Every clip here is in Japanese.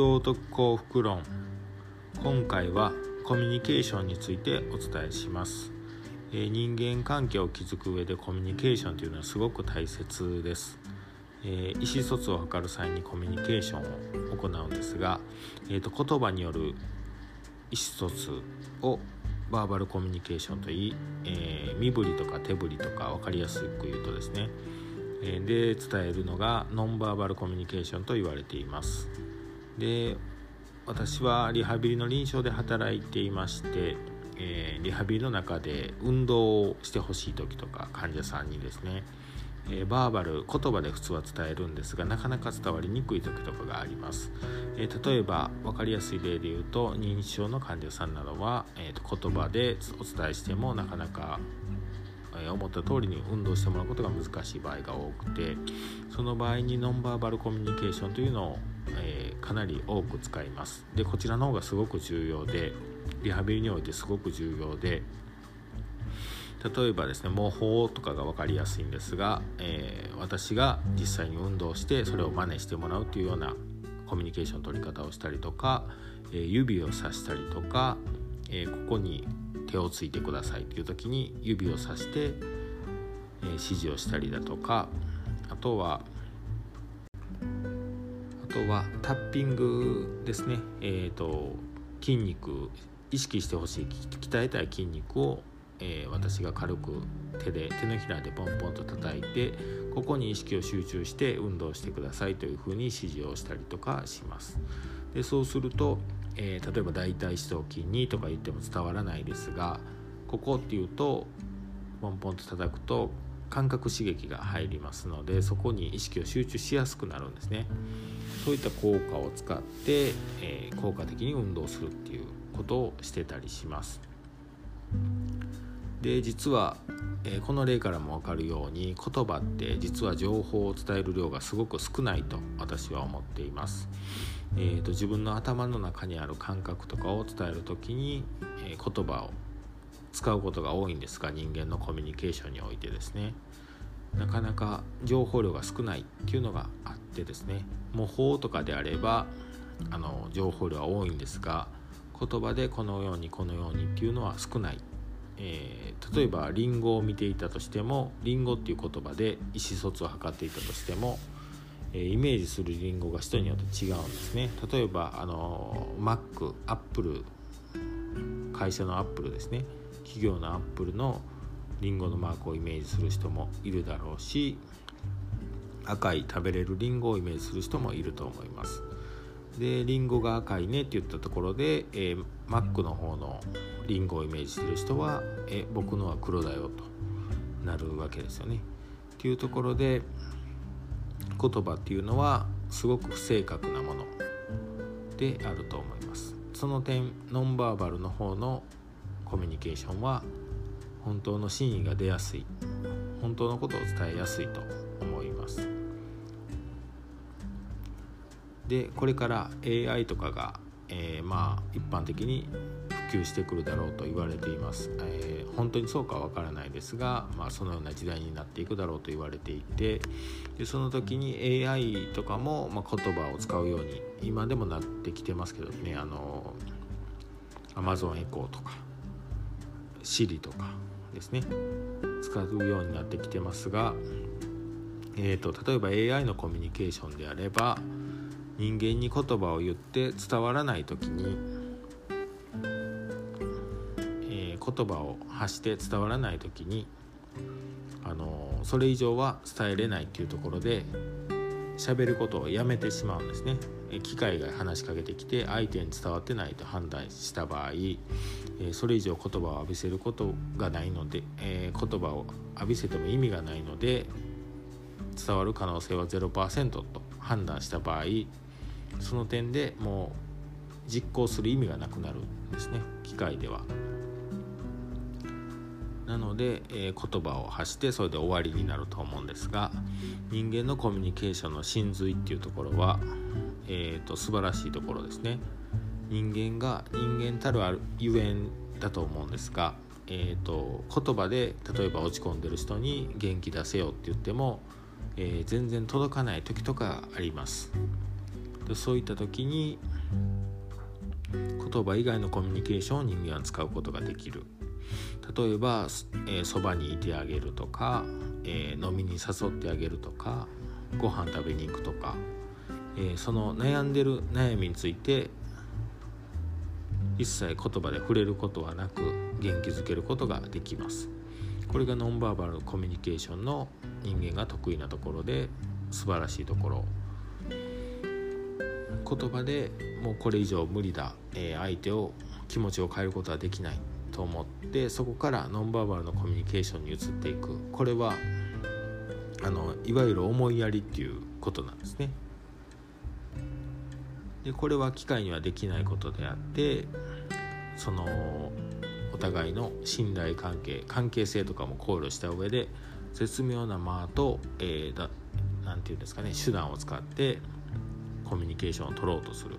道徳幸福論。今回はコミュニケーションについてお伝えします、え、人間関係を築く上でコミュニケーションというのはすごく大切です、え、意思疎通を図る際にコミュニケーションを行うんですが、えーと、言葉による意思疎通をバーバルコミュニケーションといい、えー、身振りとか手振りとか分かりやすく言うとですねで伝えるのがノンバーバルコミュニケーションと言われています。で私はリハビリの臨床で働いていまして、えー、リハビリの中で運動をしてほしい時とか患者さんにですね、えー、バーバル言葉で普通は伝えるんですがなかなか伝わりにくい時とかがあります、えー、例えば分かりやすい例で言うと認知症の患者さんなどは、えーと言葉でお伝えしてもなかなか思った通りに運動してもらうことが難しい場合が多くてその場合にノンバーバルコミュニケーションというのを、かなり多く使います。でこちらの方がすごく重要でリハビリにおいてすごく重要で例えばですね模倣とかが分かりやすいんですが、えー、私が実際に運動してそれを真似してもらうというようなコミュニケーションの取り方をしたりとか、えー、指をさしたりとか、えここに手をついてくださいという時に指をさして、え、指示をしたりだとかあとはとはタッピングですね、えーと、筋肉意識してほしい鍛えたい筋肉を、えー、私が軽く手で手のひらでポンポンと叩いてここに意識を集中して運動してくださいというふうに指示をしたりとかします。でそうするとえー、例えば大腿四頭筋にとか言っても伝わらないですがここっていうとポンポンと叩くと感覚刺激が入りますのでそこに意識を集中しやすくなるんですね。そういった効果を使って、えー、効果的に運動するっていうことをしてたりします。で実は、えー、この例からも分かるように言葉って実は情報を伝える量がすごく少ないと私は思っています。えーと、自分の頭の中にある感覚とかを伝える時に、えー、言葉を使うことが多いんですが人間のコミュニケーションにおいてですね。なかなか情報量が少ないっていうのがあってですね。模倣とかであればあの情報量は多いんですが言葉でこのようにこのようにっていうのは少ない、えー、例えばリンゴを見ていたとしてもリンゴっていう言葉で意思疎通を図っていたとしてもえイメージするリンゴが人によって違うんですね。例えばあのマックアップル会社のアップルですね。企業のアップルのリンゴのマークをイメージする人もいるだろうし赤い食べれるリンゴをイメージする人もいると思いますでリンゴが赤いねって言ったところで、えー、マックの方のリンゴをイメージしてる人はえ僕のは黒だよとなるわけですよね。っていうところで言葉っていうのはすごく不正確なものであると思いますその点ノンバーバルの方のコミュニケーションは本当の真意が出やすい本当のことを伝えやすいと思います。でこれから AI とかが、えー、まあ一般的に普及してくるだろうと言われています、えー、本当にそうかは分からないですが、まあ、そのような時代になっていくだろうと言われていてでその時に AI とかも、まあ、言葉を使うように今でもなってきてますけどね。あの Amazon エコーとか Siri とかですね使うようになってきてますが、えーと、例えば AI のコミュニケーションであれば人間に言葉を言って伝わらない時にえ言葉を発して伝わらない時にあのそれ以上は伝えれないっていうところで喋ることをやめてしまうんですね。機械が話しかけてきて相手に伝わってないと判断した場合えそれ以上言葉を浴びせることがないので、えー、言葉を浴びせても意味がないので伝わる可能性は0%と判断した場合その点でもう実行する意味がなくなるんですね機械では。なので、えー、言葉を発してそれで終わりになると思うんですが人間のコミュニケーションの真髄っていうところは、えーと、素晴らしいところですね人間が人間たるあるゆえんだと思うんですが、えーと、言葉で例えば落ち込んでる人に元気出せよって言っても、えー、全然届かない時とかあります。でそういった時に言葉以外のコミュニケーションを人間は使うことができる。例えばそば、えー、にいてあげるとか、えー、飲みに誘ってあげるとかご飯食べに行くとか、えー、その悩んでる悩みについて一切言葉で触れることはなく元気づけることができます。これがノンバーバルコミュニケーションの人間が得意なところで素晴らしいところ。言葉でもうこれ以上無理だ、え、相手を気持ちを変えることはできないと思ってそこからノンバーバルのコミュニケーションに移っていく。これはあのいわゆる思いやりっていうことなんですね。でこれは機械にはできないことであってそのお互いの信頼関係関係性とかも考慮した上で絶妙な間と何、えー、て言うんですかね手段を使ってコミュニケーションを取ろうとする。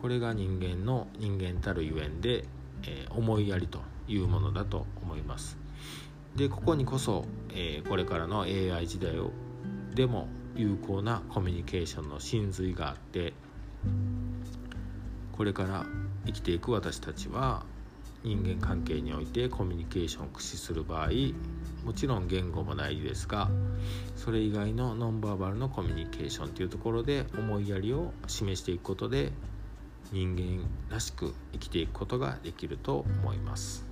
これが人間の人間たるゆえんで、えー、思いやりというものだと思います。でここにこそ、えー、これからの AI 時代をでも有効なコミュニケーションの真髄があってこれから生きていく私たちは人間関係においてコミュニケーションを駆使する場合もちろん言語も大事ですがそれ以外のノンバーバルのコミュニケーションというところで思いやりを示していくことで人間らしく生きていくことができると思います。